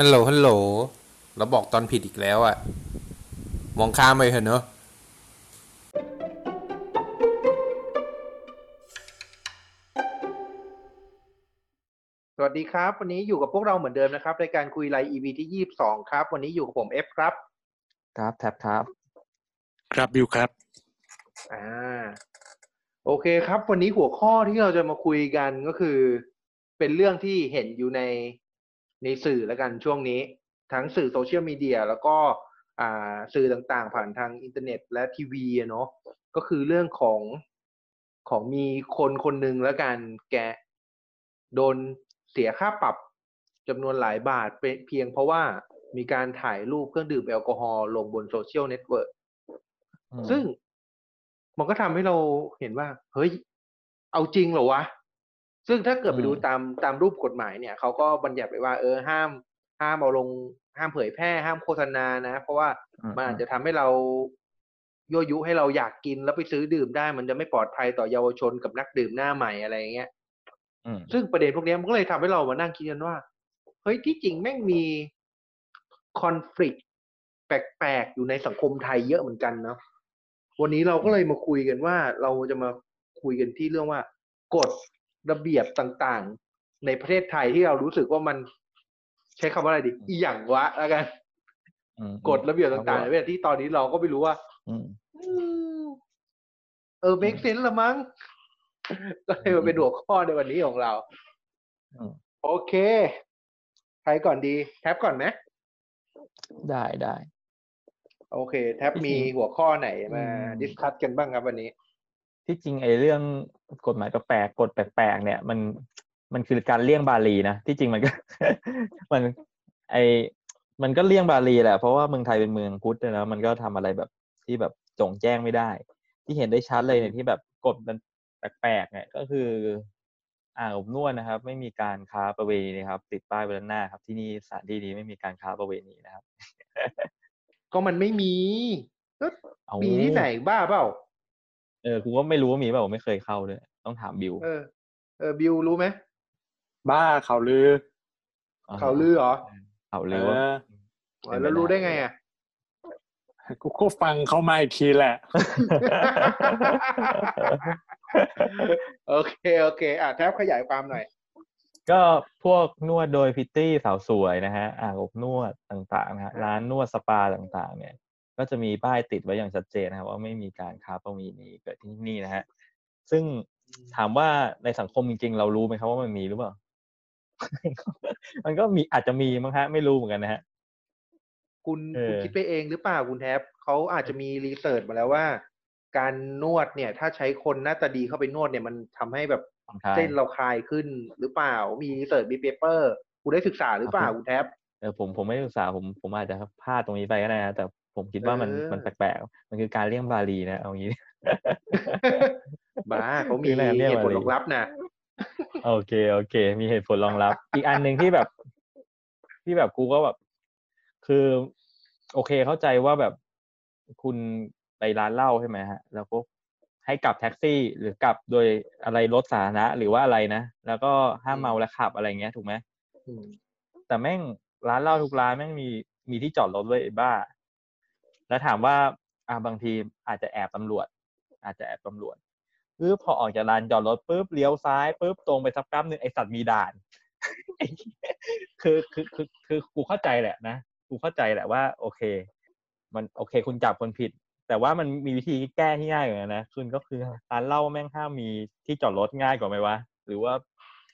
ฮัลโหลฮัลโหลเราบอกตอนผิดอีกแล้วอะมองข้ามไปเถอะเนอะสวัสดีครับ วันนี้อยู่กับพวกเราเหมือนเดิมนะครับรายการคุยไลน์ EP ที่ยี่สิบสองครับ วันนี้อยู่กับผมเอฟครับ ครับแท็บครับ ครับบิวครับ อ่า โอเคครับ วันนี้หัวข้อที่เราจะมาคุยกันก็คือ เป็นเรื่องที่เห็นอยู่ใน ในสื่อแล้วกันช่วงนี้ ทั้งสื่อโซเชียลมีเดียแล้วก็อ่าสื่อต่างๆ ผ่านทางอินเทอร์เน็ตและทีวีอะเนาะก็คือเรื่องของของมีคนคนหนึ่งแล้วกันแกโดนเสียค่าปรับจำนวนหลายบาทเป็นเพียงเพราะว่ามีการถ่ายรูปเครื่องดื่มแอลกอฮอล์ลงบน social network อืมซึ่งมันก็ทำให้เราเห็นว่า เฮ้ย เอาจริงเหรอวะ ซึ่งถ้าเกิดไปดูตามตามรูปกฎหมายเนี่ยเขาก็บัญญัติไว้ว่าเออห้าม ห้ามเอาลงห้ามเผยแพร่ห้ามโฆษณานะ เพราะว่าอืมมันอาจจะทำให้เรายั่วยุให้เราอยากกินแล้วไปซื้อดื่มได้ มันจะไม่ปลอดภัยต่อเยาวชนกับนักดื่มหน้าใหม่อะไรอย่างเงี้ยอืมซึ่งประเด็นพวกเนี้ยมันก็เลยทำให้เรามานั่งคิดกันว่าเฮ้ยที่จริงแม่งมีคอน FLICT แปลกๆอยู่ในสังคมไทยเยอะเหมือนกันเนาะวันนี้เราก็เลยมาคุยกันว่าเราจะมาคุยกันที่เรื่องว่ากฎ ระเบียบต่างๆ ในประเทศไทยที่เรารู้สึกว่ามันใช้คำว่าอะไรดีอีหยังวะแล้วกันอืมกฎระเบียบต่างๆในประเทศที่ตอนนี้เราก็ไม่รู้ว่าอืมอืมเออ make sense ละมั้งก็เลยมาเป็นหัวข้อในวันนี้ของเราอืมโอเค ใครก่อนดี แท็บก่อนไหมได้ได้ โอเค แท็บจริงๆมีหัวข้อไหนมาอืมดิสคัตกันบ้างครับวันนี้ ที่จริงไอ้เรื่องกฎหมายแปลกๆกฎแปลกๆเนี่ย มันมันคือการเลี่ยงบาลีนะที่จริงมันก็ มัน ไอมันก็เลี่ยงบาลีแหละเพราะว่าเมืองไทยเป็นเมืองพุทธนะมันก็ทำอะไรแบบที่แบบจงแจ้งไม่ได้ ที่เห็นได้ชัดเลยเนี่ยที่แบบกฎมันแปลกๆเนี่ยก็คืออ่างอบนวดนะครับ ไม่มีการค้าประเวณีนะครับ ติดป้ายไว้ด้านหน้าครับ ที่นี่สถานที่นี้ไม่มีการค้าประเวณีนะครับ ก็มันไม่มีก็เอามีที่ไหนบ้าเปล่า เออกูก็ไม่รู้ว่ามีเปล่าผมไม่เคยเข้าด้วยต้องถามบิวเออเออบิวรู้ไหมบ้าข่าวลือ เขาลือเหรอเขาเอลือว่าออ๋อแล้วรู้ได้ไงอะกูก็ฟังเข้ามาอีกทีแหละ โอเค โอเค อะแท็บขยายความหน่อย ก็พวกนวดโดยพิตตี้สาวสวยนะฮะอ่างอบนวดต่างๆนะฮะร้านนวดสปาต่างๆ เนี่ย ก็จะมีป้ายติดไว้อย่างชัดเจนนะครับ ว่าไม่มีการค้าประเวณีเกิดที่นี่นะฮะซึ่งถามว่าในสังคมจริงๆ เรารู้ไหมครับว่ามันมีหรือเปล่า มันก็มีอาจจะมีมั้งฮะ ไม่รู้เหมือนกันนะฮะ คุณเออคุณคิดไปเองหรือเปล่าคุณแท็บเขาอาจจะมีรีเสิร์ชมาแล้วว่า การนวดเนี่ย ถ้าใช้คนหน้าตาดีเข้าไปนวดเนี่ยมันทำให้แบบผ่อนคลายเส้นเราคลายขึ้นหรือเปล่า มี research มี paper คุณได้ศึกษาหรือเปล่าครับคุณแท็บเออผมผมไม่ได้ศึกษาผมผมอาจจะพลาดตรงนี้ไปก็ได้นะแต่ ผมคิดว่ามันเออมันแปลกๆ มันคือการเลี่ยงบาลีนะเอางี้ บ้าเขามีคืออะไรเนี่ยเหตุผลวะรองรับนะโอเค โอเค มีเหตุผลรองรับ อีกอันหนึ่งที่แบบ ที่แบบกูก็แบบ คือ โอเคเข้าใจว่าแบบคุณไปร้านเหล้าใช่ไหมฮะ แล้วก็ให้กลับแท็กซี่หรือกลับโดยอะไรรถสาธารณะหรือว่าอะไรนะ แล้วก็ห้ามเมาและขับอะไรเงี้ยถูกไหมอืมแต่แม่งร้านเหล้าทุกร้านแม่งมีมีที่จอดรถด้วยไอ้บ้า แล้วถามว่าอ่าบางทีอาจจะแอบตำรวจ อาจจะแอบตำรวจปึ๊บพอออกจากลานจอดรถปุ๊บเลี้ยวซ้ายปุ๊บตรงไปสักแป๊บหนึ่งไอสัตว์มีด่าน คือคือคือคือกูเข้าใจแหละนะกูเข้าใจแหละว่า โอเค มันโอเค คุณจับคนผิด แต่ว่ามันมีวิธีแก้ที่ง่ายกว่านั้นนะคุณก็คือร้านเหล้าแม่งห้ามมีที่จอดรถง่ายกว่าไหมวะหรือว่า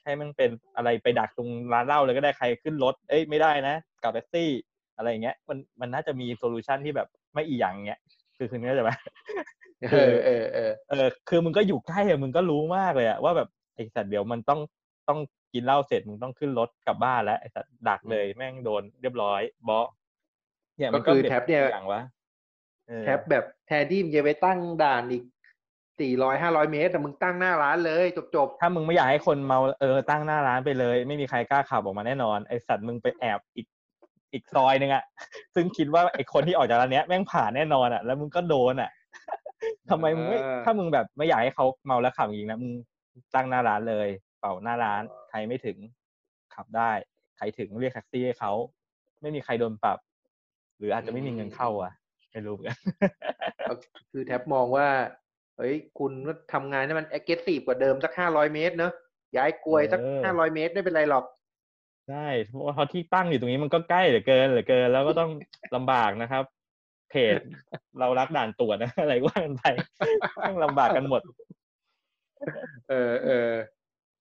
ให้มันเป็นอะไรไปดักตรงร้านเหล้าเลยก็ได้ใครขึ้นรถ เอ้ยไม่ได้นะกับแท็กซี่ อะไรอย่างเงี้ยมันมันน่าจะมี solution ที่แบบไม่อีหยังเงี้ยคือคือเข้าใจไหมเออเออเออเออ คือมึงก็อยู่ใกล้อะมึงก็รู้มากเลยอะว่าแบบไอสัตว์เดี๋ยวมันต้องต้องกินเหล้าเสร็จมึงต้องขึ้นรถกลับบ้านแล้วไอสัตว์ดักเลยแม่งโดนเรียบร้อยบอเนี่ยมันก็คือป็แท็บเนี่ยอย่างวะเออแท็บแบบแทนที่มึงจะไปตั้งด่านอีกสี่ร้อยห้าร้อยเมตรแต่มึงตั้งหน้าร้านเลยจบจบถ้ามึงไม่อยากให้คนเมาเออตั้งหน้าร้านไปเลย ไม่มีใครกล้าขับออกมาแน่นอนไอสัตว์มึงไปแอบอีก อีกซอยหนึ่งอะซึ่งคิดว่าไอคนที่ออกจากร้านเนี้ยแม่งผ่านแน่นอนอะแล้วมึงก็โดนอะทำไมมึงไม่ถ้ามึงแบบไม่อยากให้เขาเมาแล้วขับจริงๆนะมึงตั้งหน้าร้านเลย เป่าหน้าร้าน ใครไม่ถึงขับได้ ใครถึงเรียกแท็กซี่ให้เขาไม่มีใครโดนปรับ หรืออาจจะไม่มีเงินเข้า อะไม่รู้เหมือนกันคือแท็บมองว่าเฮ้ยคุณก็ทำงานให้มัน aggressive กว่าเดิมสักห้าร้อยเมตรเนอะย้ายกลวยสักเออห้าร้อยเมตรไม่เป็นไรหรอก ใช่เพราะว่าเพราะที่ตั้งอยู่ตรงนี้มันก็ใกล้เหลือเกินเหลือเกิน แล้วก็ต้องลำบากนะครับ เพจเรารักด่านตรวจนะอะไรก็ว่ากันไปต้องลำบากกันหมด เออเออ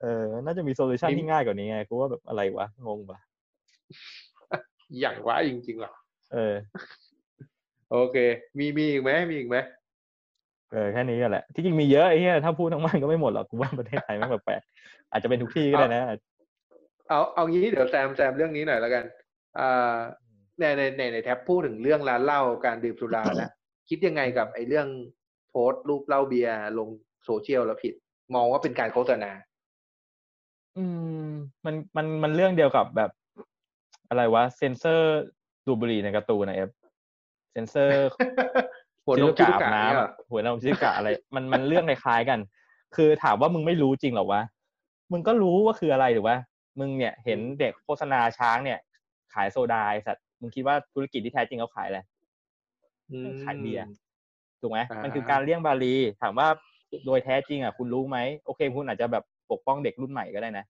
เออ น่าจะมีโซลูชันนี่ที่ง่ายกว่านี้ไงกูว่าแบบอะไรวะ งงปะอย่างว่าจริงๆหรอเออ โอเค มีมีอีกไหมมีอีกไหมเออแค่นี้ก็แหละ ที่จริงมีเยอะไอ้เหี้ยถ้าพูดทั้งวันก็ไม่หมดหรอกกูว่าประเทศไทยแม่งแปลกๆอาจจะเป็นทุกที่ก็ได้นะ เอาเอางี้เดี๋ยวแซมแซมเรื่องนี้หน่อยแล้วกันอ่าในในในในแท็บพูดถึงเรื่องร้านเหล้าการดื่มสุราแล้วคิดยังไงกับไอ้เรื่องโพสต์รูปเหล้าเบียร์ลงโซเชียลแล้วผิด มองว่าเป็นการโฆษณา อืม มันมันมันเรื่องเดียวกับแบบ อะไรวะเซนเซอร์ดูดบุหรี่ในการ์ตูนนะเอฟเซนเซอร์หัวนมชิชิซุซุกะกะอาบเนี่ยน้ำเหรออะหัวนมชิซุกะอะไร มันมันเรื่องคล้ายๆกัน คือถามว่ามึงไม่รู้จริงเหรอวะมึงก็รู้ว่าคืออะไรหรือวะ มึงเนี่ยเห็นเด็กโฆษณาช้างเนี่ย ขายโซดาไอ้สัตว์มึงคิดว่าธุรกิจที่แท้จริงเขาขายอะไรอืมขายเบียร์ถูกไหมอ่ามัมันคือการเลี่ยงบาลีถามว่าโดยแท้จริงอะคุณรู้ไหมโอเคคุณอาจจะแบบปกป้องเด็กรุ่นใหม่ก็ได้นะ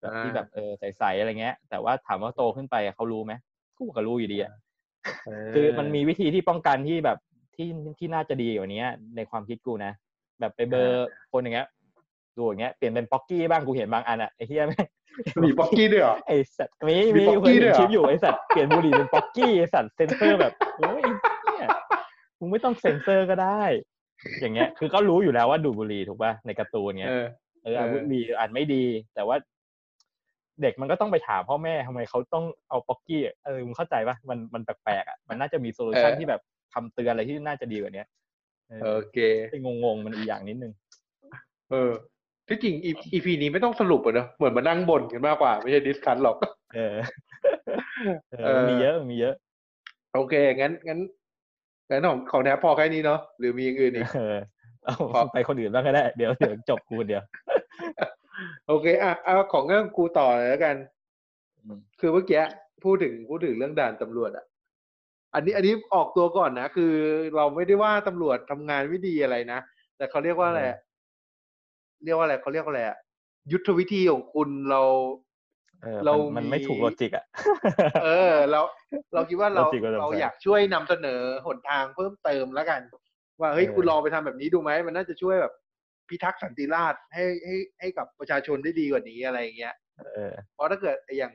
แบบที่แบบเออใสๆอะไรเงี้ย แต่ว่าถามว่าโตขึ้นไปอะเขารู้ไหมกูก็รู้อยู่ดีอะเคือมันมีวิธีที่ป้องกันที่แบบที่ที่น่าจะดีกว่านี้ในความคิดกูนะแบบไป blur ควันอย่างเงี้ย ดูอย่างเงี้ยเปลี่ยนเป็นป๊อกกี้บ้างกูเห็นบางอันอะไอ้เหี้ยแม่งมีป๊อกกี้ด้วยเหรอไอ้สัตว์มีมีมีป๊อกกี้เคยด้วยเหรอเห็นคลิปอยู่ไอ้สัตว์เปลี่ยนบุหรี่เป็นป๊อกกี้ไอ้สัตว์เซนเซอร์แบบโอ้ยเนี่ยมึงไม่ต้องเซ็นเซอร์ก็ได้ อย่างเงี้ย คือก็รู้อยู่แล้วว่าดูดบุหรี่ถูกป่ะในการ์ตูนเงี้ยเออเอออาเออบุหรี่อาจไม่ดี แต่ว่า เด็กมันก็ต้องไปถามพ่อแม่ทำไมเขาต้องเอาป๊อกกี้เออมึงเข้าใจป่ะมันมันแปลกๆอะมันน่าจะมี solution ที่แบบคำเตือนอะไรที่น่าจะดีกว่านี้เออโอเคเป็นงงๆมันอีกอย่างนิดนึงเออ ที่จริงอีพีนี้ไม่ต้องสรุปอะเนอะเหมือนมานั่งบ่นกันมากกว่า ไม่ใช่ดิสคัทหรอก เออเอเอออมันมีเยอะมันมีเยอะ โอเค งั้นงั้นงั้นของของแท็บพอแค่นี้เนาะหรือมีอย่างอื่นอีกเออเอาขอไปคนอื่นบ้างก็ได้ เดี๋ยวเดี๋ยวจบกูคนเดียว โอเค อะเอาของเรื่องกูต่อเลยแล้วกันอืมคือเมื่อกี้พูดถึงพูดถึงเรื่องด่านตำรวจอะ อันนี้อันนี้ออกตัวก่อนนะ คือเราไม่ได้ว่าตำรวจทำงานไม่ดีอะไรนะ แต่เขาเรียกว่าอะไรอะ เรียกว่าอะไรเขาเรียกว่าอะไรอะยุทธวิธีของคุณเราเออเรามันมันมีไม่ถูกโลจิกอะ เออ เราเราคิดว่าเราเราจริงก็สงสัยเราอยากช่วยนำเสนอหนทางเพิ่มเติมแล้วกัน ว่าเฮ้ยเออคุณลองไปทำแบบนี้ดูไหมมันน่าจะช่วยแบบพิทักษ์สันติราษฎร์ให้ให้ให้กับประชาชนได้ดีกว่านี้อะไรอย่างเงี้ยเออเพราะถ้าเกิดอย่าง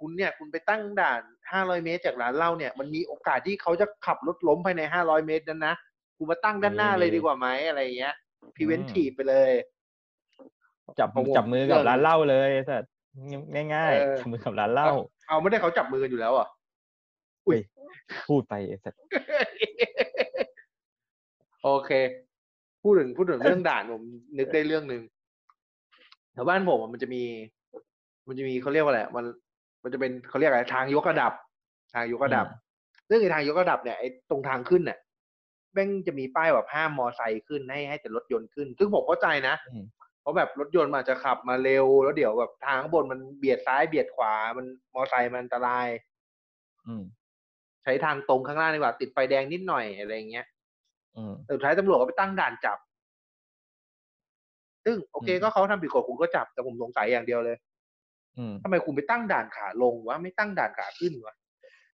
คุณเนี่ยคุณไปตั้งด่าน 500 เมตรจากร้านเหล้าเนี่ย มันมีโอกาสที่เขาจะขับรถล้มภายใน 500 เมตรนั้นนะคุณมาตั้งด้านหน้ามีเลยดีกว่าไหมอะไรอย่างเงี้ย preventive ไปเลย จับของผมจับมือกับเรื่องร้านเหล้าเลยสัตว์ง่ายเออๆจับมือกับร้านเหล้าเอาไม่ได้เขาจับมือกันอยู่แล้วเหรอะอุ้ยพูดไปไอ้สัตว์โอเค พูดถึงพูดถึงเรื่องด่านผมนึกได้เรื่องหนึ่งแถวบ้านผมอะมันจะมี มันจะมีเขาเรียกว่าอะไรอะมันมันจะเป็นเขาเรียกอะไรทางยกระดับ ทางยกระดับซึ่งไอ้ทางยกระดับเนี่ยไอ้ตรงทางขึ้นเนี่ยแม่งจะมีป้ายแบบห้ามมอไซค์ขึ้นให้ให้แต่รถยนต์ขึ้น ซึ่งผมเข้าใจนะอืม เพราะแบบรถยนต์มันอาจจะขับมาเร็ว แล้วเดี๋ยวแบบทางข้างบนมันเบียดซ้ายเบียดขวา มันมอไซค์มันอันตราย อืม ใช้ทางตรงข้างล่างดีกว่า ติดไฟแดงนิดหน่อยอะไรอย่างเงี้ยอืมแต่สุดท้ายตำรวจก็ไปตั้งด่านจับ ซึ่งโอเคอืมก็เขาทำผิดกฎคุณก็จับ แต่ผมสงสัยอย่างเดียวเลยอืมทำไมคุณไปตั้งด่านขาลงวะไม่ตั้งด่านขาขึ้นวะ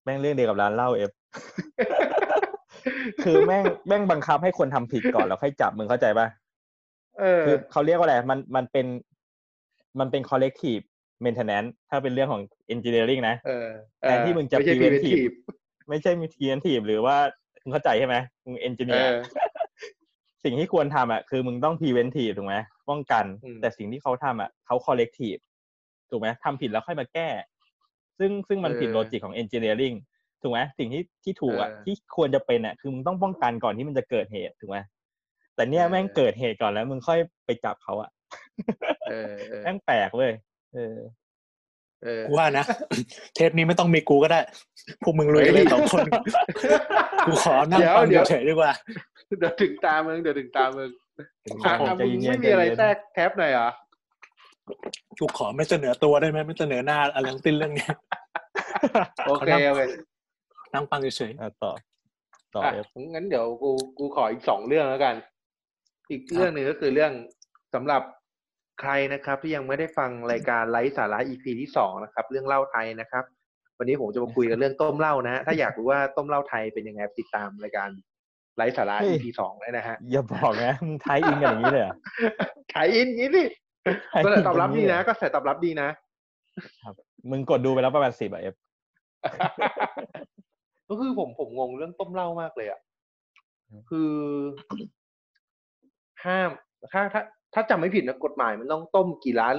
แม่งเรื่องเดียวกับร้านเหล้าเอฟคือแม่งแม่งบังคับให้คนทำผิดก่อนแล้วค่อยจับมึงเข้าใจป่ะเออ คือเขาเรียกว่าอะไรมันมันเป็นมันเป็น collective maintenance ถ้าเป็นเรื่องของ engineering นะเออแทนที่มึงจะไม่ใช่ preventive preventive ไม่ใช่มี preventive หรือว่ามึงเข้าใจใช่ไหมมึงเอ engineer อสิ่งที่ควรทำอะคือมึงต้อง preventive ถูกไหมป้องกันอืมแต่สิ่งที่เขาทำอะเขา collective ถูกไหมทำผิดแล้วค่อยมาแก้ ซึ่งซึ่งมันผิดโลจิกของ engineering ถูกไหมสิ่งที่ที่ถูกอะที่ควรจะเป็นอะคือมึงต้องป้องกันก่อนที่มันจะเกิดเหตุถูกไหม แต่เนี่ยแม่งเกิดเหตุก่อนแล้ว มึงค่อยไปจับเขาอะเออเออแม่งแปลกเว้ยเออเออกูว่านะ เทปนี้ไม่ต้องมีกูก็ได้ พวกมึงลุยกันเลยสองคน กูขอนั่งเดี๋ยวฟังเดี๋ยวเฉยๆดีกว่า เดี๋ยวถึงตามึงเดี๋ยวถึงตามึงครัอะบผมอะใจมึงเย็นๆไม่มีอะไรใจเย็นแทรกแคปหน่อยเหรอกูขอไม่เสนอตัวได้ไหมไม่เสนอหน้าอะไรทั้งสิ้นเรื่องเนี้ยโอเคโอเคนั่งฟังเฉยอะต่อต่ออะเอฟงั้นเดี๋ยวกูกูขออีกสองเรื่องแล้วกัน อีกเรื่องหนึ่งก็คือเรื่องสำหรับใครนะครับ ที่ยังไม่ได้ฟังรายการไลฟ์สาระ EP ที่สองนะครับ เรื่องเล่าไทยนะครับ วันนี้ผมจะมาคุยกันเรื่องต้มเหล้านะฮะถ้าอยากรู้ว่าต้มเหล้าไทยเป็นยังไงติดตามรายการไลฟ์สาระ EP สองได้นะฮะอย่าบอกนะมึงไทยอินกันอย่างนี้เลยเหรอขายอินงี้สิขายอินก็แต่ตอบรับอย่างนี้ดีเลยนะก็แต่ตอบรับดีนะมึงกดดูไปแล้วประมาณสิบอะเอฟก็คือผมผมงงเรื่องต้มเหล้ามากเลยอะอืมคือ ห้ามถ้าถ้าถ้าจำไม่ผิดนะกฎหมายมันต้องต้มกี่ล้าน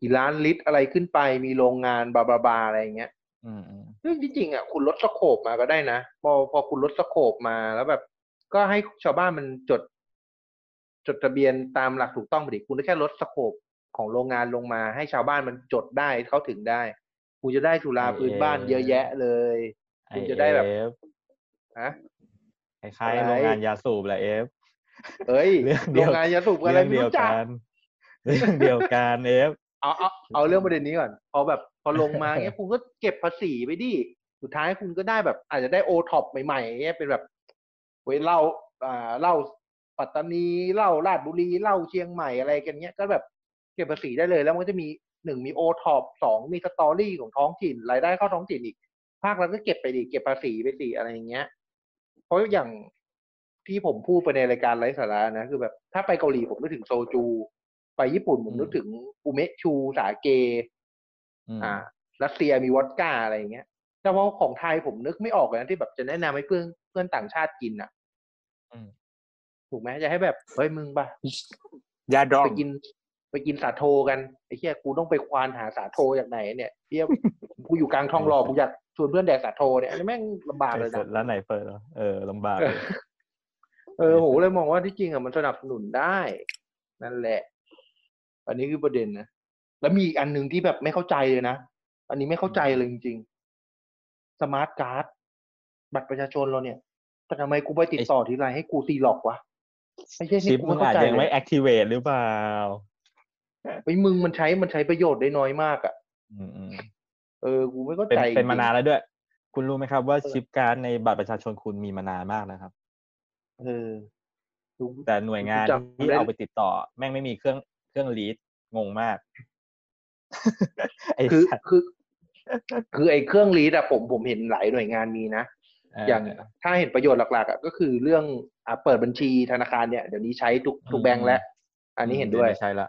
กี่ล้านลิตรอะไรขึ้นไปมีโรงงานบาบาบาอะไรอย่างเงี้ยอืมอืมซึ่งจริงๆอะคุณลดสโคปมาก็ได้นะพอพอคุณลดสโคปมาแล้วแบบ ก็ให้ชาวบ้านมันจด จดทะเบียนตามหลักถูกต้องไปดิคุณได้แค่ลดสโคปของโรงงานลงมาให้ชาวบ้านมันจดได้เข้าถึงได้คุณจะได้สุราพื้นบ้านเยอะแยะเลยคุณจะได้แบบเอฟฮะคล้ายๆอะไรโรงงานยาสูบแหละเอฟ เอ้ยเรื่องเดีโรยวงงานยาสูบอะไรเรื่องไม่เดียวรู้จักกันเรื่องเดียวกันเอฟเอาเอาเอาเรื่องประเด็นนี้ก่อนพอแบบพอลงมาเงี้ยคุณก็เก็บภาษีไปดิสุดท้ายคุณก็ได้แบบ อาจจะได้โอท็อปใหม่ๆเงี้ยเป็นแบบเว้ยเหล้าอ่าเหล้าปัตตานีเหล้าราชบุรีเหล้าเชียงใหม่อะไรกันเงี้ย ก็แบบเก็บภาษีได้เลยแล้วมันก็จะมีหนึ่งมีโอท็อปสองมี story ของท้องถิ่นรายได้เข้าท้องถิ่นอีก ภาครัฐก็เก็บไปดิเก็บภาษีไปสิอะไรอย่างเงี้ย เพราะอย่าง ที่ผมพูดไปในรายการไร้สาระนะ คือแบบถ้าไปเกาหลีผมนึกถึงโซจู ไปญี่ปุ่นผมนึกถึงอุเมะชูสาเกอืมอ่า รัสเซียมีวอดก้าอะไรอย่างเงี้ยแต่ว่าของไทยผมนึกไม่ออกเลยนะที่แบบจะแนะนำให้เพื่อนเพื่อนต่างชาติกินอะอืมถูกไหมจะให้แบบเฮ้ยมึงปะยาดองไปกิน ไปกินสาโทกันไอ้เหี้ยกูต้องไปควานหาสาโทจากไหนเนี่ยเหี้ยกูอยู่กลางทองหล่อกูอยากชวนเพื่อนแดกสาโทเนี่ยอันนี้แม่งลำบากเลยนะเสร็จแล้วไหนเปิดเหรอเออลำบาก เอเลอยเออโหเลยมองว่าที่จริงอะมันสนับสนุนได้ นั่นแหละ อันนี้คือประเด็นนะแล้วมีอีกอันหนึ่งที่แบบไม่เข้าใจเลยนะอันนี้ไม่เข้าใจเลยจริงๆ smart card บัตรประชาชนเราเนี่ยแต่ทำไมกูไปติดต่อทีไรให้กูซีล็อกวะไม่ใช่ชินี่ปกูมึไม่งเข้าอาจใจจะยังเลไม่ย activate หรือเปล่าไอ้ยมึงมันใช้มันใช้ประโยชน์ได้น้อยมากอะอืมอืมเออ กูไม่เข้าเป็นใจเป็นมาจริงๆนานแล้วด้วย คุณรู้ไหมครับว่าชิปการ์ดในบัตรประชาชนคุณมีมานานมากนะครับ เออกูแต่หน่วยงานจำที่ได้เอาไปติดต่อ แม่งไม่มีเครื่องเครื่องรีดงงมากไอ้คือสัตว์คือคือไอ้เครื่องรีดอะผมผมเห็นหลายหน่วยงานมีนะเอย่างถ้าเห็นประโยชน์หลักๆอะก็คือเรื่องอ่าเปิดบัญชีธนาคารเนี่ยเดี๋ยวนี้ใช้ทุกทุกแบงก์แล้วอันนี้เห็นด้วยไม่ใช่ละ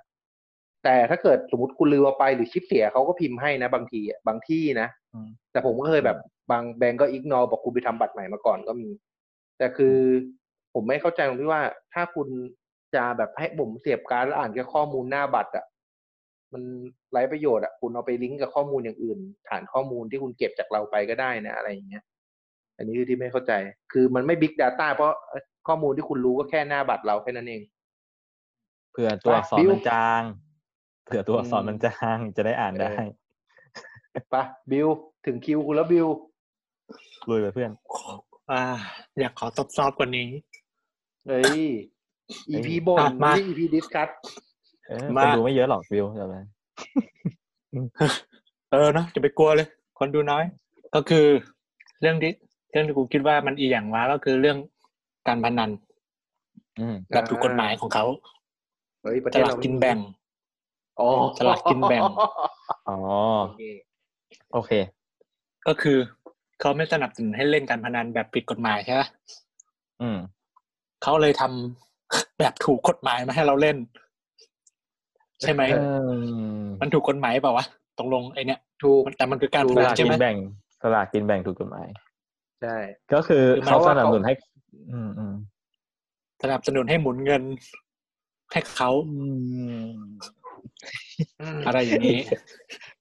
แต่ถ้าเกิดสมมติคุณลืมเอาไปหรือชิปเสียเขาก็พิมพ์ให้นะ บางทีอะบางที่นะอืมแต่ผมก็เคยแบบบางแบงก์ก็อิกนอบอกคุณไปทำบัตรใหม่มาก่อนก็มี แต่คือ ผมไม่เข้าใจตรงที่ว่า ถ้าคุณจะแบบให้ผมเสียบการดแล้วอ่านแค่ข้อมูลหน้าบัตรอะมันไร้ประโยชน์อะคุณเอาไปลิงก์กับข้อมูลอย่างอื่น ฐานข้อมูลที่คุณเก็บจากเราไปก็ได้นะอะไรอย่างเงี้ย อันนี้คือที่ไม่เข้าใจ คือมันไม่ Big Data เพราะข้อมูลที่คุณรู้ก็แค่หน้าบัตรเราแค่นั้นเองเผื่อตัวอักษรบิวมันจางเผื่อตัวอักษรอืมมันจางจะได้อ่านได้ไปะบิวถึงคิวคุณแล้วบิวลุยไปเพื่อน อ่า อยากขอซอฟๆกว่านี้ เฮ้ย EP บนอะมาไม่ใช่ EP ดิสคัทเออมาคนดูไม่เยอะหรอกวิวใช่ไหมเออเนาะจะไปกลัวเลย คนดูน้อย ก็คือเรื่องที่เรื่องที่กูคิดว่ามันอีอย่างว่าก็คือเรื่องการพนันอืมแบบถูกกฎหมายของเขาเฮ้ยประเทสศลากเรากินแบ่งอ๋อสลากกินแบ่งอ๋อโอเคโอเค ก็คือเขาไม่สนับสนุนให้เล่นการพนันแบบผิดกฎหมายใช่ไหมอืม เขาเลยทำแบบถูกกฎหมายมาให้เราเล่น ใช่ไหมเออมันถูกกฎหมายเปล่าวะตรงลงไอเนี้ยถูกมันแต่มันคือการถูพกสนันลากใช่กิไหมนแบ่งสลากกินแบ่งถูกกฎหมายใช่ก็คือคือมันเขาเพราะสว่านับสนุนเขาให้ อืมอืมสนับสนุนให้หมุนเงิน ให้เขาอืมอะไรอย่างนี้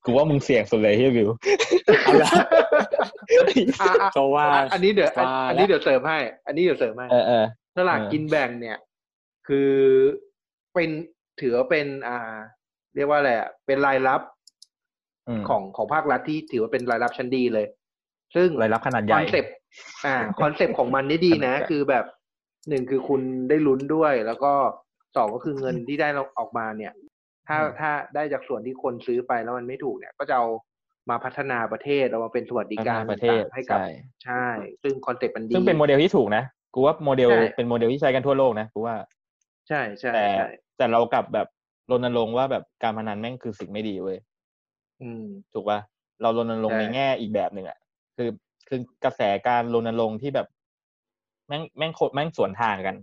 กูว่ามึงเสี่ยงสุดเลยเฮียวิวเอาละอะอะก็ว่าอะอันนี้เดี๋ยวอันว่าอันนี้เดี๋ยวเสริมให้ อันนี้เดี๋ยวเสริมให้ เออเออ สลากเออกินแบ่งเนี่ย คือเป็นถือว่าเป็น อ่า เรียกว่าอะไรอะเป็นรายรับมของของภาครัฐที่ถือว่าเป็นรายรับชั้นดีเลย ซึ่งรายรับขนาดใหญ่ concept อ่า concept ของมันนี่ดีนะขนาดใหญ่คือแบบหนึ่งคือคุณได้ลุ้นด้วย แล้วก็สองก็คือเงินที่ได้ออกมาเนี่ย ถ้าถ้าได้จากส่วนที่คนซื้อไปแล้วมันไม่ถูกเนี่ย ก็จะเอามาพัฒนาประเทศเอามาเป็นสวัสดิการประเทศต่างๆให้กับใช่ใช่ ซึ่ง concept มันดีซึ่งเป็นโมเดลที่ถูกนะ กูว่าโมเดลใช่ เป็นโมเดลที่ใช้กันทั่วโลกนะกูว่า ใช่ใช่แต่ใช่แต่เรากลับแบบรณรงค์ว่าแบบการพนันแม่งคือสิ่งไม่ดีเว้ยอืม ถูกป่ะเรารณรงค์ใช่ ในแง่อีกแบบหนึ่งอะคือคือกระแสการรณรงค์ที่แบบ แม่งแม่งโคแม่งสวนทางกัน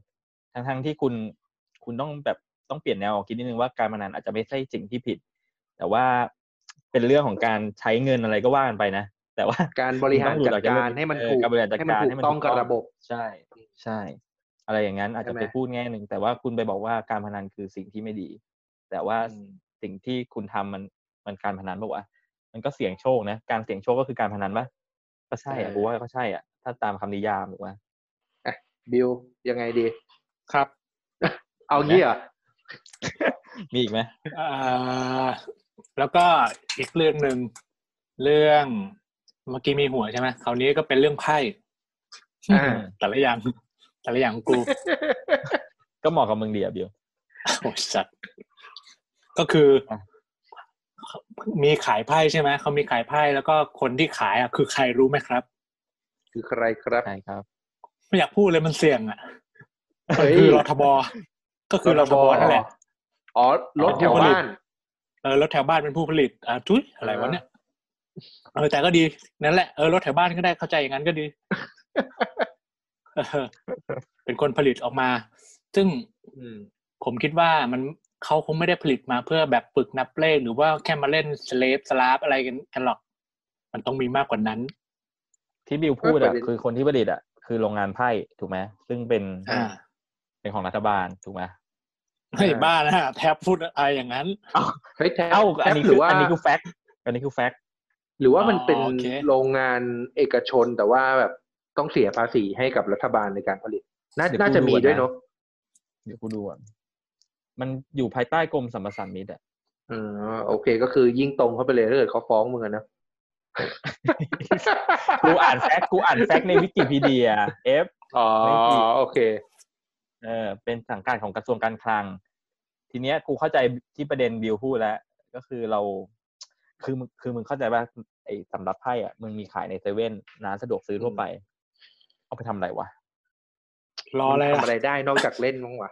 ทั้งทั้งที่คุณคุณต้องแบบต้องเปลี่ยนแนวคิดนิดนึงว่าการพนันอาจจะไม่ใช่สิ่งที่ผิด แต่ว่าเป็นเรื่องของการใช้เงินอะไรก็ว่ากันไปนะ แต่ว่าการบริหารคุณจัต้ดองดูการหลักให้มันเออถูกการบริหารจัดให้มันการถูให้กมันต้องถูกกับต้องระบบ ใช่ใช่ อะไรอย่างนั้นอาจจะใช่ไหมไปพูดแง่หนึ่งแต่ว่าคุณไปบอกว่าการพนันคือสิ่งที่ไม่ดี แต่ว่าอืมสิ่งที่คุณทำมันมันการพนันปะวะมันก็เสี่ยงโชคนะ การเสี่ยงโชคก็คือการพนันปะก็ใช่อะกูว่าก็ใช่อะ ถ้าตามคำนิยามถูกปะบิวยังไงดี ครับ เอางี้เหรอมีอีกไหมอ่าแล้วก็อีกเรื่องหนึ่งเรื่อง เมื่อกี้มีหัวใช่ไหมคราวนี้ก็เป็นเรื่องไพ่อ่าแต่ละอย่างแต่ละอย่างของกู ก็เหมาะกับมึงดีอะบิวโอ้ยสัตว์ก็คืออะมีขายไพ่ใช่ไหมเขามีขายไพ่แล้วก็คนที่ขายอะคือใครรู้ไหมครับ คือใครครับใช่ครับ ไม่อยากพูดเลยมันเสี่ยงอะเฮ้ยคือรทบก็คือรทบนั่นแหละอ๋อรถแถวบ้าน เออรถแถวบ้านเป็นผู้ผลิตอ่าทุยอะไรวะเนี่ย เออแต่ก็ดีนั่นแหละเออรถแถวบ้านก็ได้เข้าใจอย่างนั้นก็ดีเออเป็นคนผลิตออกมา ซึ่งอืมผมคิดว่ามันเขาคงไม่ได้ผลิตมาเพื่อแบบฝึกนับเลขหรือว่าแค่มาเล่นสเลฟสลาฟอะไรกันกันหรอก มันต้องมีมากกว่านั้น ที่บิวพูดก็ประอะเด็นคือคนที่ผลิตอะคือโรงงานไพ่ถูกไหมซึ่งเป็นอ่าเป็นของรัฐบาลถูกไหมเฮ้ยบ้านะแทบพูดอะไรอย่างนั้นเฮ้ยแท็บเอ้าแท็อันบนี้หคืรืออว่าอันนี้คือแฟกต์อันนี้คือแฟกต์ หรือว่ามันเป็นอ๋อโอเคโรงงานเอกชนแต่ว่าแบบต้องเสียภาษีให้กับรัฐบาลในการผลิต น่าน่าจะมีด้วยเนาะเดี๋ยวกูดูก่อนมันอยู่ภายใต้กรมสรรพสามิตอะอ๋อโอเคก็คือยิ่งตรงเข้าไปเลยถ้าเกิดเขาฟ้องมึงอะนะกูอ่าน fact กูอ่าน fact ในวิกิพีเดียเอฟอ๋อไม่ผิดโอเคเออเป็นสังกัดของกระทรวงการคลัง ทีเนี้ยกูเข้าใจที่ประเด็นบิวพูดแล้ว ก็คือเรา คือมึงคือมึงเข้าใจว่าไอ้สำรับไพ่อะมึงมีขายในเซเว่นร้านสะดวกซื้อทั่วไป เอาไปทำอะไรวะรออะไรทำอะอะไรได้นอกจากเล่นมั้งวะ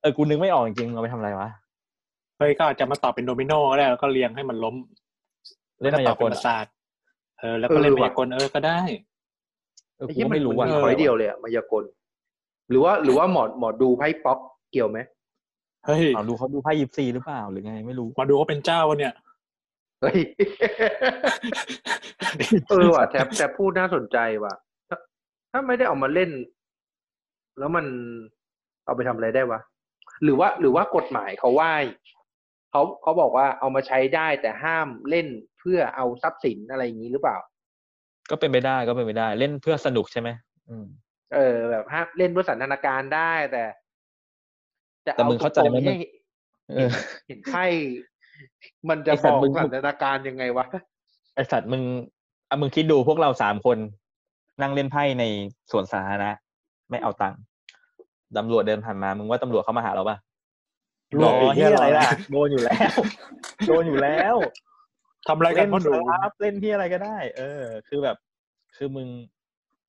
เออกูนึกไม่ออกจริงๆมึงเอาไปทำอะไรวะเฮ้ยก็อาจจะมาต่อเป็นโดมิโนก็ได้แล้วก็เรียงให้มันล้มเล่นก็มาต่ยาอกเป็ลนปอะระสาทเออแล้วก็เล่นมายากลเออก็ได้เออไอ้กูที่ก็มันไม่รู้มันว่ามีคอยเดียวเลยอะมายากลหรือว่าหรือว่าหมอหมอดูไพ่ป๊อกเกี่ยวไหมเฮ้ยเอาดูเขาดูไพ่ยิปซีหรือเปล่าหรือไง ไม่รู้มาดูว่าเป็นเจ้าวะเนี่ย เฮ้ยเออว่ะแท็บแท็บพูดน่าสนใจว่ะ ถ้าถ้าไม่ได้เอามาเล่น แล้วมันเอาไปทำอะไรได้วะหรือว่า หรือว่ากฎหมายเขาว่าเขาเขาบอกว่าเอามาใช้ได้แต่ห้ามเล่นเพื่อเอาทรัพย์สินอะไรอย่างนี้หรือเปล่า ก็เป็นไปได้ก็เป็นไปได้ เล่นเพื่อสนุกใช่ไหมอืม เออ แบบห้ามเล่นเพื่อสันทนาการได้แต่แต่มึงเข้าใจไหมตรงๆมึงให้เออเห็นไพ่ มันจะไอ้บสัตอว์กมึงสันทนาการยังไงวะไอสัตว์มึงอะมึงคิดดูพวกเราสามคน นั่งเล่นไพ่ในสวนสาธารณะ ไม่เอาตังค์ตำรวจเดินผ่านมา มึงว่าตำรวจเข้ามาหาเราปะรอเฮียอะไรล่ะโดนอยู่แล้ว โดนอยู่แล้วทำอะไรกันเล่นพ่อหนูครับเล่นที่อะไรก็ได้ เออ คือแบบ คือมึง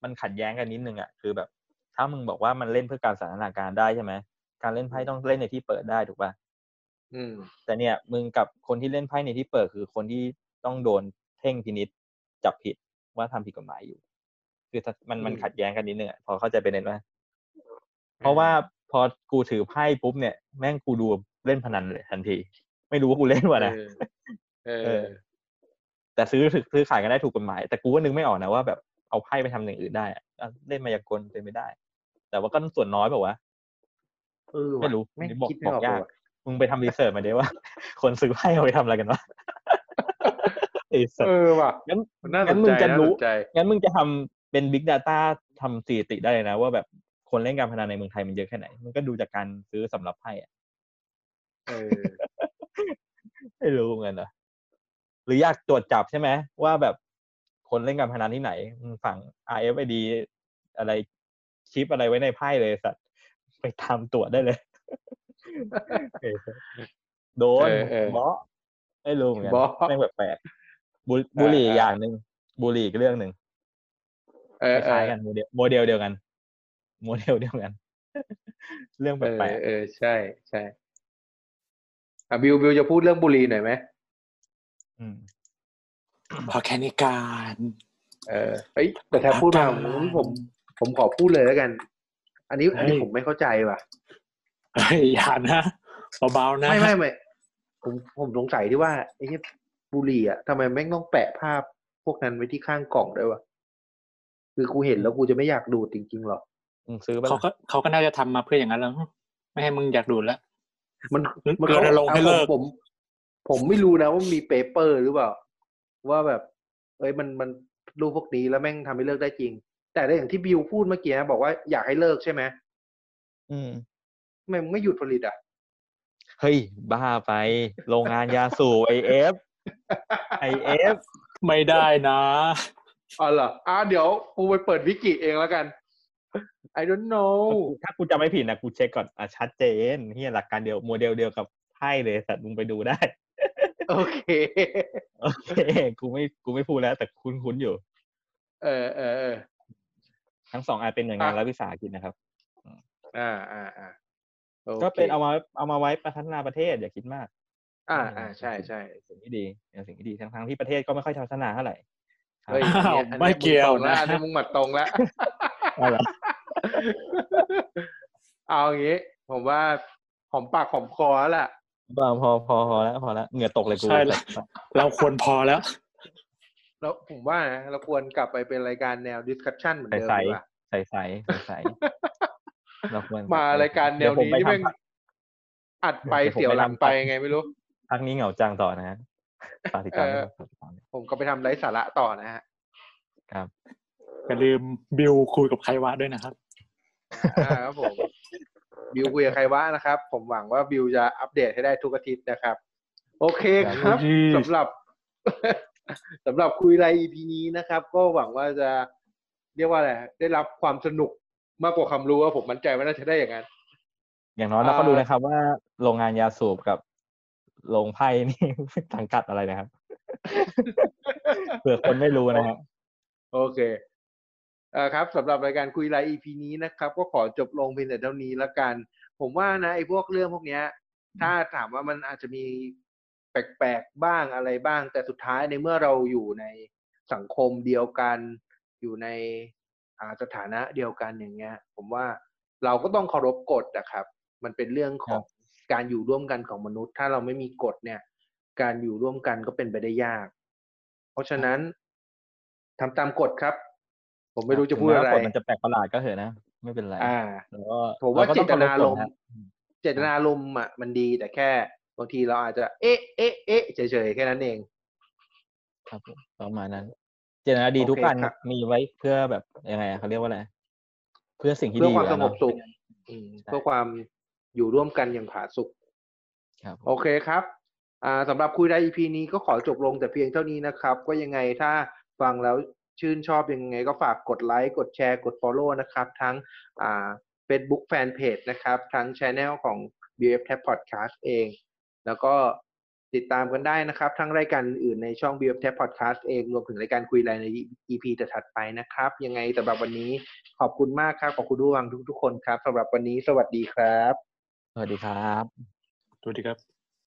มันขัดแย้งกันนิดนึงอะคือแบบ ถ้ามึงบอกว่ามันเล่นเพื่อการสันทนาการได้ใช่ไหมการเล่นไพ่ต้องเล่นในที่เปิดได้ถูกปะอืม แต่เนี่ยมึงกับคนที่เล่นไพ่ในที่เปิดคือคนที่ต้องโดนเพ่งพินิษจับผิดว่าทำผิดกฎหมายอยู่ คือถ้ามันมันอืมขัดแย้งกันนิดนึงอะพอเข้าใจประเด็นไหมเพราะว่าพอกูถือไพ่ปุ๊บเนี่ยแม่งกูดูเล่นพนันเลยทันที ไม่รู้ว่ากูเล่นวะนะเออเอเอออแต่ซื้อถือซื้อขายกันได้ถูกกฎหมาย แต่กูก็นึกไม่ออกนะว่าแบบเอาไพ่ไปทำอย่างอื่นได้อะอะเล่นมายากลเป็นไม่ได้ แต่ว่าก็ส่วนน้อยแบบว่าวเออว่ะไม่รู้แม่งบอกคิดไม่บอออกกยากเลยว่ะ มึงไปทำรีเสิร์ชมาดิว่า คนซื้อไพ่เอาไปทำอะไรกันวะไอ้สัสเออว่ะงั้นน่าสงั้นนมึใจงจะน่ารู้สนใจงั้นมึงจะทำเป็น Big Data ทำสถิติได้เลยนะ ว่าแบบคนเล่นการพนันในเมืองไทยมันเยอะแค่ไหน มันก็ดูจากการซื้อสำหรับไพ่อะเออไม่รู้เหมือนกันนะหรืออยากตรวจจับใช่ไหมว่าแบบคนเล่นการพนันที่ไหนมึงฝั่ง RFID อะไรชิปอะไรไว้ในไพ่เลยสัตว์ไปทำตรวจได้เลยเออ โดนเออเออบอสไม่รู้เหมือนกันบอสแม่งแปลกบุบุหรี่เออออย่างหนึ่งบุหรี่อีกเรื่องหนึ่งเออคล้ายๆกันโมเดลโมเดลเดียวกัน โมเดลเดียวกัน เรื่องเออแปลกเออใช่ใช่อะบิวบิวจะพูดเรื่องบุหรี่หน่อยไหมๆอืมพอแค่นี้การ เออเอ้ยแต่ถ้าพูดมาอาผการมผมผมขอพูดเลยแล้วกัน อันนี้อันนี้เฮ้ยผมไม่เข้าใจว่ะเฮ้ย อย่านะเบาๆนะไม่ไม่ไม่ผมผมสงสัยที่ว่าไอ้ที่บุหรี่อะทำไมแม่งต้องแปะภาพพวกนั้นไว้ที่ข้างกล่องด้วยวะคือกูเห็นแล้วกูจะไม่อยากดูดจริงๆหรอกมึงซื้อไปะเขาล่ะก็เขาก็น่าจะทำมาเพื่ออย่างนั้นแล้วไม่ให้มึงอยากดูดแล้วมันมันรณรงค์ให้เลิกผมผม ผมไม่รู้นะว่ามี paper หรือเปล่า ว่าแบบ เอ้ยมันมันรูปพวกนี้แล้วแม่งทำให้เลิกได้จริง แต่ได้อย่างที่บิวพูดเมื่อกี้บอกว่าอยากให้เลิกใช่ไหมอืม ทำไมมึงไม่หยุดผลิตอะ เฮ้ย บ้าไป โรงงานยาสูบไอเอฟไอเอฟไม่ได้นะอ๋อเหรออ่าเดี๋ยวกูไปเปิดวิกิเองแล้วกัน I don't know ถ้ากูจำไม่ผิดนะกูเช็คก่อนอะชัดเจนเฮียหลักการเดียวโมเดลเดียวกับไพ่เลยสัตว์มึงไปดูได้ โอเค โอเค กูไม่กูไม่พูดแล้ว แต่คุ้นคุ้นๆอยู่เออเออเออทั้งสองอันเป็นหน่วยงานอะรัฐวิสาหกิจนะครับ อ่าอ่าอ่าโอค ก็เป็นเอามาเอามาไว้พัฒนาประเทศอย่าคิดมาก อ่าอ่าใช่ใช่สิ่งที่ดีเป็นสิ่งที่ดีทั้งทั้งๆที่ประเทศก็ไม่ค่อยพัฒนาเท่าไหร่เฮ้ยอ้าวอันเนี้ยอันไม่เนี้ยเกี่ยวมึงตรงแล้วนะอันนี้มึงหมัดตรงแล้วเอาล่ะเอาอย่างงี้ ผมว่าหอมปากหอมคอแล้วล่ะพอพอพอพอแล้วพอแล้วเหงื่อตกเลยกูใช่แล้วเราควรพอแล้วแล้วผมว่านะเราควรกลับไปเป็นรายการแนวดิสคัชชันเหมือนใส่เดิมใส่ดีกว่าใส่ใส่ใส่ใส่ เราควรมารายการแนวเดี๋ยผนี้ไปที่แม่งทำอัดไปเดี๋ยวผมเสียวหลังไปไปทำไงไม่รู้พักนี้เหงาจังต่อนะฮะฝากติดตามด้วยครับฝากติดตามด้วยผมก็ไปทำไร้สาระต่อนะฮะครับอย่าลืมบิวคุยกับใครวะด้วยนะครับอ่าครับผมบิวคุยกับใครวะนะครับ ผมหวังว่าบิวจะอัปเดตให้ได้ทุกอาทิตย์นะครับ โอเคครับดีสำหรับสำหรับคุยไร EP นี้นะครับ ก็หวังว่าจะเรียกว่าอะไรได้รับความสนุก มากกว่าความรู้ว่าผมมั่นใจว่าน่าจะได้อย่างนั้น อย่างน้อยเราก็อ่าดูนะครับว่าโรงงานยาสูบกับโรงไพ่นี่สังกัดอะไรนะครับเผื่อคนไม่รู้นะครับโอเคเอ่อครับสำหรับรายการคุยไลฟ์ EP นี้นะครับ ก็ขอจบลงเพียงแต่เท่านี้ละกัน ผมว่านะไอ้พวกเรื่องพวกเนี้ย ถ้าถามว่ามันอาจจะมีแปลกๆบ้างอะไรบ้าง แต่สุดท้ายในเมื่อเราอยู่ในสังคมเดียวกัน อยู่ในอ่า สถานะเดียวกันอย่างเงี้ย ผมว่าเราก็ต้องเคารพกฎนะครับ มันเป็นเรื่องของการอยู่ร่วมกันของมนุษย์ ถ้าเราไม่มีกฎเนี่ย การอยู่ร่วมกันก็เป็นไปได้ยาก เพราะฉะนั้นทำตามกฎครับ ผมไม่รู้จะพูดอะไรถึงแม้ว่ากฎมันจะแปลกประหลาดก็เถอะนะไม่เป็นไรอ่าแล้วก็ผมว่าก็เจองตเคนารพกฎมณ์นะเจตนารมณ์อะมันดีแต่แค่บางทีเราอาจจะ เอ๊ะเอ๊ะเอ๊ะเฉยๆแค่นั้นเอง ครับผมประมาณนั้น เจตนาดีโอเคทุกการครับมีไว้เพื่อแบบยังไงอะเขาเรียกว่าอะไรเพื่อสิ่งที่เพื่อดีความยู่สแล้งเนบอะสุขอืมใช่เพื่อความอยู่ร่วมกันอย่างผาสุกครับผมโอเคครับ อ่าสำหรับคุยได้ EP นี้ก็ขอจบลงแต่เพียงเท่านี้นะครับ ก็ยังไงถ้าฟังแล้วชื่นชอบยังไงก็ฝากกดไลค์กดแชร์กด Follow นะครับ ทั้งอ่า Facebook Fanpage นะครับ ทั้ง Channel ของ BF Tab Podcast เอง แล้วก็ ติดตามกันได้นะครับ ทั้งรายการอื่นในช่อง BF Tab Podcast เองรวมถึงรายการคุยไลน์ใน EP ถัดๆไปนะครับ ยังไงสำหรับวันนี้ขอบคุณมากครับ ขอบคุณผู้ฟังทุกๆคนครับสำหรับวันนี้สวัสดีครับ สวัสดีครับ สวัสดีครับ